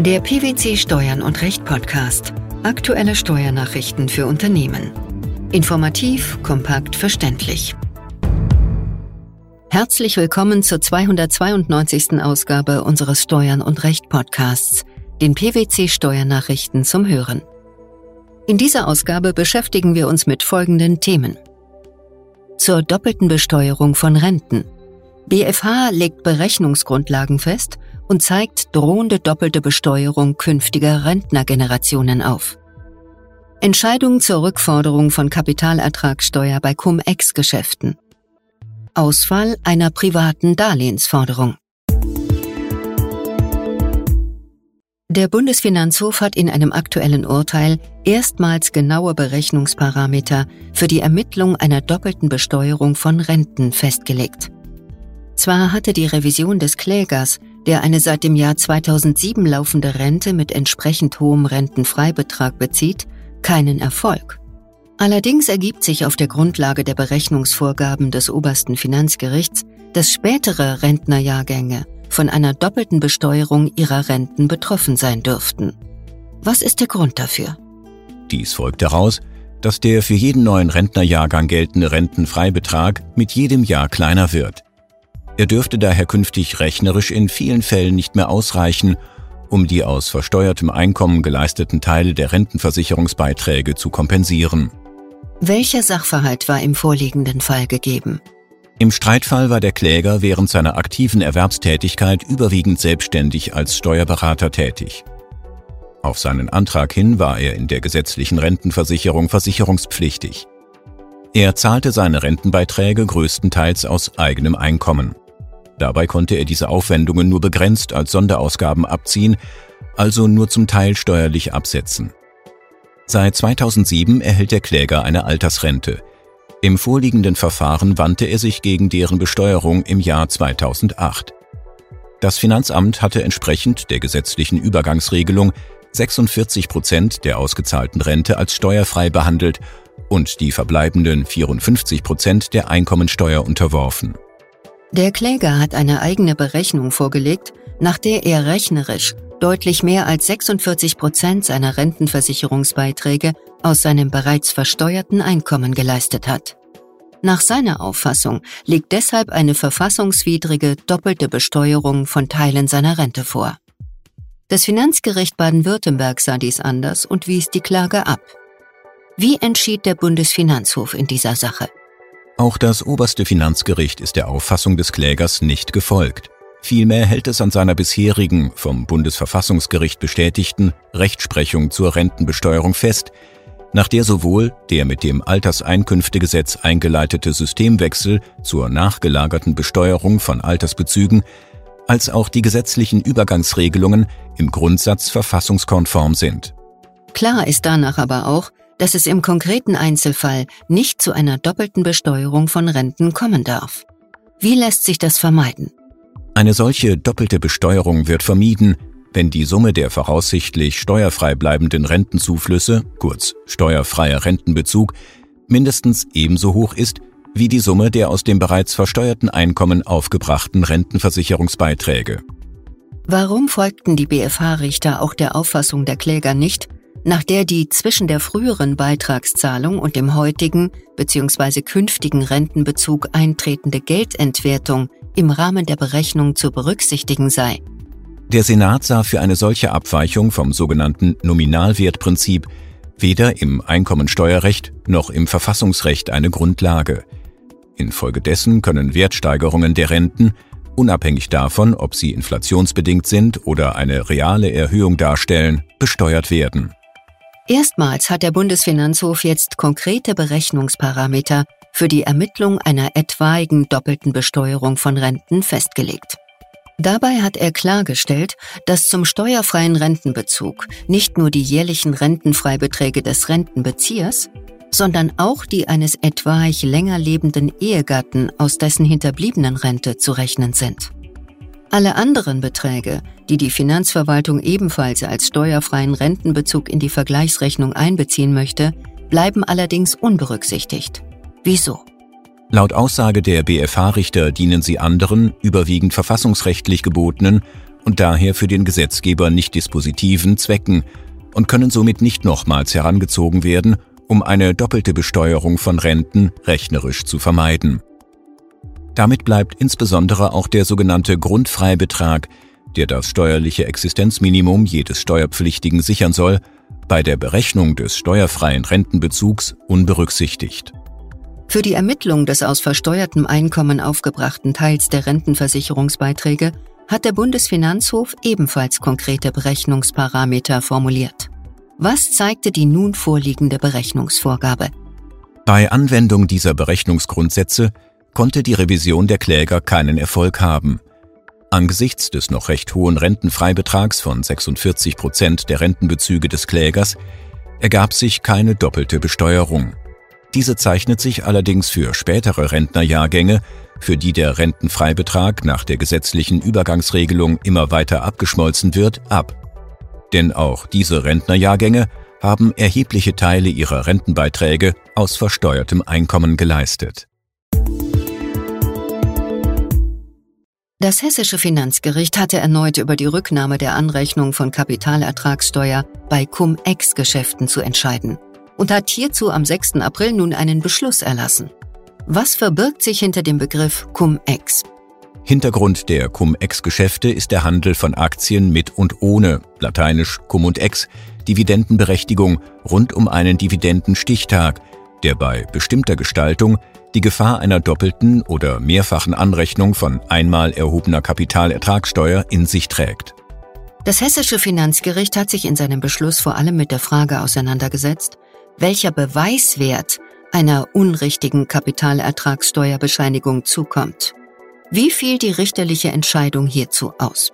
Der PwC Steuern und Recht Podcast. Aktuelle Steuernachrichten für Unternehmen. Informativ, kompakt, verständlich. Herzlich willkommen zur 292. Ausgabe unseres Steuern und Recht Podcasts, den PwC Steuernachrichten zum Hören. In dieser Ausgabe beschäftigen wir uns mit folgenden Themen. Zur doppelten Besteuerung von Renten. BFH legt Berechnungsgrundlagen fest und zeigt drohende doppelte Besteuerung künftiger Rentnergenerationen auf. Entscheidung zur Rückforderung von Kapitalertragssteuer bei Cum-Ex-Geschäften. Ausfall einer privaten Darlehensforderung. Der Bundesfinanzhof hat in einem aktuellen Urteil erstmals genaue Berechnungsparameter für die Ermittlung einer doppelten Besteuerung von Renten festgelegt. Zwar hatte die Revision des Klägers, der eine seit dem Jahr 2007 laufende Rente mit entsprechend hohem Rentenfreibetrag bezieht, keinen Erfolg. Allerdings ergibt sich auf der Grundlage der Berechnungsvorgaben des obersten Finanzgerichts, dass spätere Rentnerjahrgänge von einer doppelten Besteuerung ihrer Renten betroffen sein dürften. Was ist der Grund dafür? Dies folgt daraus, dass der für jeden neuen Rentnerjahrgang geltende Rentenfreibetrag mit jedem Jahr kleiner wird. Er dürfte daher künftig rechnerisch in vielen Fällen nicht mehr ausreichen, um die aus versteuertem Einkommen geleisteten Teile der Rentenversicherungsbeiträge zu kompensieren. Welcher Sachverhalt war im vorliegenden Fall gegeben? Im Streitfall war der Kläger während seiner aktiven Erwerbstätigkeit überwiegend selbstständig als Steuerberater tätig. Auf seinen Antrag hin war er in der gesetzlichen Rentenversicherung versicherungspflichtig. Er zahlte seine Rentenbeiträge größtenteils aus eigenem Einkommen. Dabei konnte er diese Aufwendungen nur begrenzt als Sonderausgaben abziehen, also nur zum Teil steuerlich absetzen. Seit 2007 erhält der Kläger eine Altersrente. Im vorliegenden Verfahren wandte er sich gegen deren Besteuerung im Jahr 2008. Das Finanzamt hatte entsprechend der gesetzlichen Übergangsregelung 46 Prozent der ausgezahlten Rente als steuerfrei behandelt und die verbleibenden 54 Prozent der Einkommensteuer unterworfen. Der Kläger hat eine eigene Berechnung vorgelegt, nach der er rechnerisch deutlich mehr als 46 Prozent seiner Rentenversicherungsbeiträge aus seinem bereits versteuerten Einkommen geleistet hat. Nach seiner Auffassung liegt deshalb eine verfassungswidrige doppelte Besteuerung von Teilen seiner Rente vor. Das Finanzgericht Baden-Württemberg sah dies anders und wies die Klage ab. Wie entschied der Bundesfinanzhof in dieser Sache? Auch das oberste Finanzgericht ist der Auffassung des Klägers nicht gefolgt. Vielmehr hält es an seiner bisherigen, vom Bundesverfassungsgericht bestätigten Rechtsprechung zur Rentenbesteuerung fest, nach der sowohl der mit dem Alterseinkünftegesetz eingeleitete Systemwechsel zur nachgelagerten Besteuerung von Altersbezügen als auch die gesetzlichen Übergangsregelungen im Grundsatz verfassungskonform sind. Klar ist danach aber auch, dass es im konkreten Einzelfall nicht zu einer doppelten Besteuerung von Renten kommen darf. Wie lässt sich das vermeiden? Eine solche doppelte Besteuerung wird vermieden, wenn die Summe der voraussichtlich steuerfrei bleibenden Rentenzuflüsse, kurz steuerfreier Rentenbezug, mindestens ebenso hoch ist wie die Summe der aus dem bereits versteuerten Einkommen aufgebrachten Rentenversicherungsbeiträge. Warum folgten die BFH-Richter auch der Auffassung der Kläger nicht, nach der die zwischen der früheren Beitragszahlung und dem heutigen bzw. künftigen Rentenbezug eintretende Geldentwertung im Rahmen der Berechnung zu berücksichtigen sei. Der Senat sah für eine solche Abweichung vom sogenannten Nominalwertprinzip weder im Einkommensteuerrecht noch im Verfassungsrecht eine Grundlage. Infolgedessen können Wertsteigerungen der Renten, unabhängig davon, ob sie inflationsbedingt sind oder eine reale Erhöhung darstellen, besteuert werden. Erstmals hat der Bundesfinanzhof jetzt konkrete Berechnungsparameter für die Ermittlung einer etwaigen doppelten Besteuerung von Renten festgelegt. Dabei hat er klargestellt, dass zum steuerfreien Rentenbezug nicht nur die jährlichen Rentenfreibeträge des Rentenbeziehers, sondern auch die eines etwaig länger lebenden Ehegatten aus dessen hinterbliebenen Rente zu rechnen sind. Alle anderen Beträge, die die Finanzverwaltung ebenfalls als steuerfreien Rentenbezug in die Vergleichsrechnung einbeziehen möchte, bleiben allerdings unberücksichtigt. Wieso? Laut Aussage der BFH-Richter dienen sie anderen, überwiegend verfassungsrechtlich gebotenen und daher für den Gesetzgeber nicht dispositiven Zwecken und können somit nicht nochmals herangezogen werden, um eine doppelte Besteuerung von Renten rechnerisch zu vermeiden. Damit bleibt insbesondere auch der sogenannte Grundfreibetrag, der das steuerliche Existenzminimum jedes Steuerpflichtigen sichern soll, bei der Berechnung des steuerfreien Rentenbezugs unberücksichtigt. Für die Ermittlung des aus versteuertem Einkommen aufgebrachten Teils der Rentenversicherungsbeiträge hat der Bundesfinanzhof ebenfalls konkrete Berechnungsparameter formuliert. Was zeigte die nun vorliegende Berechnungsvorgabe? Bei Anwendung dieser Berechnungsgrundsätze konnte die Revision der Kläger keinen Erfolg haben. Angesichts des noch recht hohen Rentenfreibetrags von 46 Prozent der Rentenbezüge des Klägers ergab sich keine doppelte Besteuerung. Diese zeichnet sich allerdings für spätere Rentnerjahrgänge, für die der Rentenfreibetrag nach der gesetzlichen Übergangsregelung immer weiter abgeschmolzen wird, ab. Denn auch diese Rentnerjahrgänge haben erhebliche Teile ihrer Rentenbeiträge aus versteuertem Einkommen geleistet. Das hessische Finanzgericht hatte erneut über die Rücknahme der Anrechnung von Kapitalertragssteuer bei Cum-Ex-Geschäften zu entscheiden und hat hierzu am 6. April nun einen Beschluss erlassen. Was verbirgt sich hinter dem Begriff Cum-Ex? Hintergrund der Cum-Ex-Geschäfte ist der Handel von Aktien mit und ohne, lateinisch Cum und Ex, Dividendenberechtigung rund um einen Dividendenstichtag, der bei bestimmter Gestaltung die Gefahr einer doppelten oder mehrfachen Anrechnung von einmal erhobener Kapitalertragssteuer in sich trägt. Das hessische Finanzgericht hat sich in seinem Beschluss vor allem mit der Frage auseinandergesetzt, welcher Beweiswert einer unrichtigen Kapitalertragssteuerbescheinigung zukommt. Wie fiel die richterliche Entscheidung hierzu aus?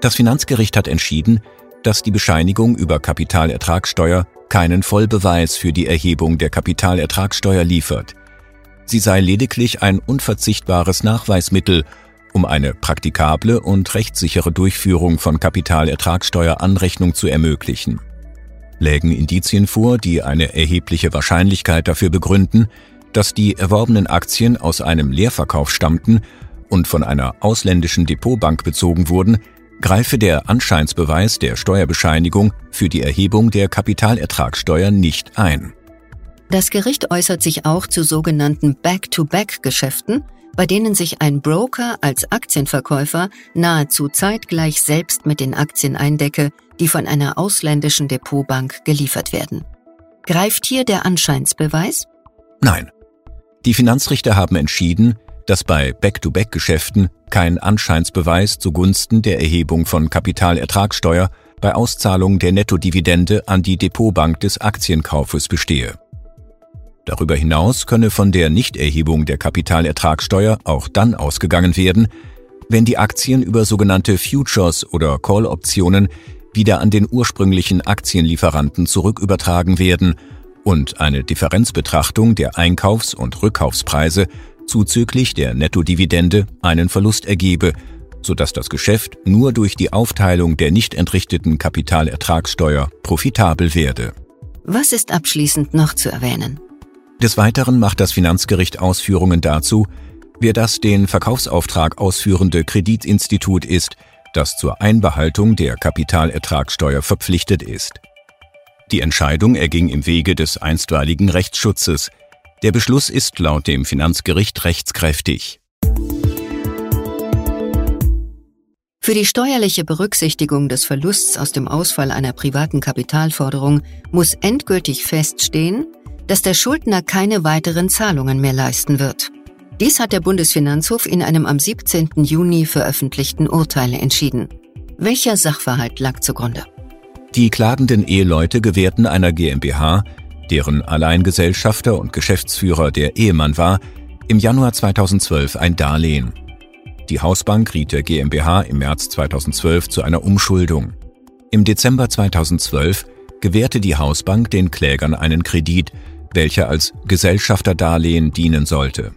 Das Finanzgericht hat entschieden, dass die Bescheinigung über Kapitalertragssteuer keinen Vollbeweis für die Erhebung der Kapitalertragssteuer liefert. Sie sei lediglich ein unverzichtbares Nachweismittel, um eine praktikable und rechtssichere Durchführung von Kapitalertragssteueranrechnung zu ermöglichen lägen Indizien vor, die eine erhebliche Wahrscheinlichkeit dafür begründen, dass die erworbenen Aktien aus einem Leerverkauf stammten und von einer ausländischen Depotbank bezogen wurden, greife der Anscheinsbeweis der Steuerbescheinigung für die Erhebung der Kapitalertragssteuer nicht ein. Das Gericht äußert sich auch zu sogenannten Back-to-Back-Geschäften, bei denen sich ein Broker als Aktienverkäufer nahezu zeitgleich selbst mit den Aktien eindecke, die von einer ausländischen Depotbank geliefert werden. Greift hier der Anscheinsbeweis? Nein. Die Finanzrichter haben entschieden, dass bei Back-to-Back-Geschäften kein Anscheinsbeweis zugunsten der Erhebung von Kapitalertragssteuer bei Auszahlung der Nettodividende an die Depotbank des Aktienkaufes bestehe. Darüber hinaus könne von der Nichterhebung der Kapitalertragssteuer auch dann ausgegangen werden, wenn die Aktien über sogenannte Futures oder Call-Optionen wieder an den ursprünglichen Aktienlieferanten zurückübertragen werden und eine Differenzbetrachtung der Einkaufs- und Rückkaufspreise zuzüglich der Nettodividende einen Verlust ergebe, sodass das Geschäft nur durch die Aufteilung der nicht entrichteten Kapitalertragssteuer profitabel werde. Was ist abschließend noch zu erwähnen? Des Weiteren macht das Finanzgericht Ausführungen dazu, wer das den Verkaufsauftrag ausführende Kreditinstitut ist, das zur Einbehaltung der Kapitalertragssteuer verpflichtet ist. Die Entscheidung erging im Wege des einstweiligen Rechtsschutzes. Der Beschluss ist laut dem Finanzgericht rechtskräftig. Für die steuerliche Berücksichtigung des Verlusts aus dem Ausfall einer privaten Kapitalforderung muss endgültig feststehen, dass der Schuldner keine weiteren Zahlungen mehr leisten wird. Dies hat der Bundesfinanzhof in einem am 17. Juni veröffentlichten Urteil entschieden. Welcher Sachverhalt lag zugrunde? Die klagenden Eheleute gewährten einer GmbH, deren Alleingesellschafter und Geschäftsführer der Ehemann war, im Januar 2012 ein Darlehen. Die Hausbank riet der GmbH im März 2012 zu einer Umschuldung. Im Dezember 2012 gewährte die Hausbank den Klägern einen Kredit, welcher als Gesellschafterdarlehen dienen sollte.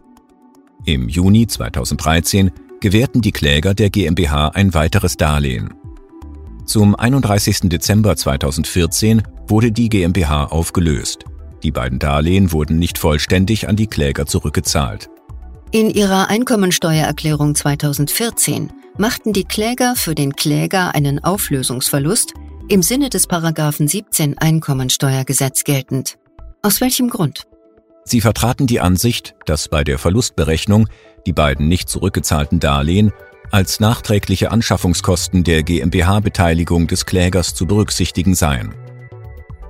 Im Juni 2013 gewährten die Kläger der GmbH ein weiteres Darlehen. Zum 31. Dezember 2014 wurde die GmbH aufgelöst. Die beiden Darlehen wurden nicht vollständig an die Kläger zurückgezahlt. In ihrer Einkommensteuererklärung 2014 machten die Kläger für den Kläger einen Auflösungsverlust im Sinne des Paragraphen 17 Einkommensteuergesetz geltend. Aus welchem Grund? Sie vertraten die Ansicht, dass bei der Verlustberechnung die beiden nicht zurückgezahlten Darlehen als nachträgliche Anschaffungskosten der GmbH-Beteiligung des Klägers zu berücksichtigen seien.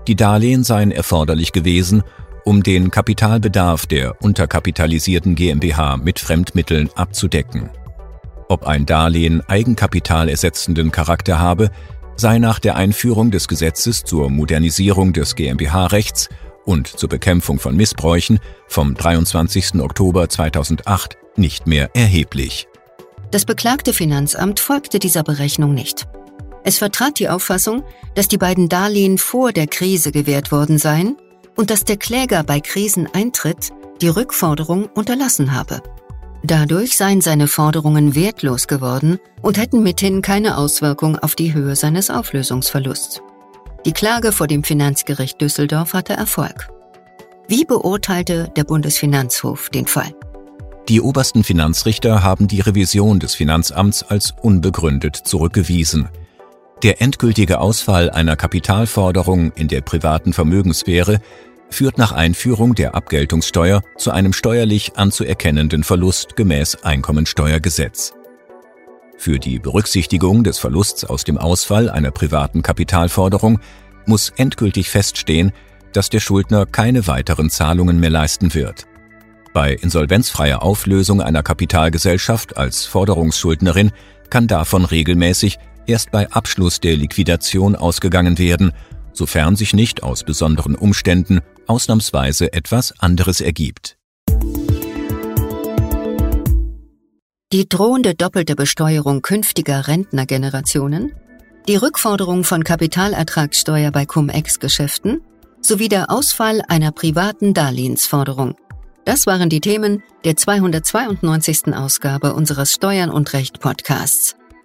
Die Darlehen seien erforderlich gewesen, um den Kapitalbedarf der unterkapitalisierten GmbH mit Fremdmitteln abzudecken. Ob ein Darlehen eigenkapitalersetzenden Charakter habe, sei nach der Einführung des Gesetzes zur Modernisierung des GmbH-Rechts und zur Bekämpfung von Missbräuchen vom 23. Oktober 2008 nicht mehr erheblich. Das beklagte Finanzamt folgte dieser Berechnung nicht. Es vertrat die Auffassung, dass die beiden Darlehen vor der Krise gewährt worden seien und dass der Kläger bei Kriseneintritt die Rückforderung unterlassen habe. Dadurch seien seine Forderungen wertlos geworden und hätten mithin keine Auswirkung auf die Höhe seines Auflösungsverlusts. Die Klage vor dem Finanzgericht Düsseldorf hatte Erfolg. Wie beurteilte der Bundesfinanzhof den Fall? Die obersten Finanzrichter haben die Revision des Finanzamts als unbegründet zurückgewiesen. Der endgültige Ausfall einer Kapitalforderung in der privaten Vermögenssphäre führt nach Einführung der Abgeltungssteuer zu einem steuerlich anzuerkennenden Verlust gemäß Einkommensteuergesetz. Für die Berücksichtigung des Verlusts aus dem Ausfall einer privaten Kapitalforderung muss endgültig feststehen, dass der Schuldner keine weiteren Zahlungen mehr leisten wird. Bei insolvenzfreier Auflösung einer Kapitalgesellschaft als Forderungsschuldnerin kann davon regelmäßig erst bei Abschluss der Liquidation ausgegangen werden, sofern sich nicht aus besonderen Umständen ausnahmsweise etwas anderes ergibt. Die drohende doppelte Besteuerung künftiger Rentnergenerationen, die Rückforderung von Kapitalertragssteuer bei Cum-Ex-Geschäften sowie der Ausfall einer privaten Darlehensforderung – das waren die Themen der 292. Ausgabe unseres Steuern und Recht Podcasts,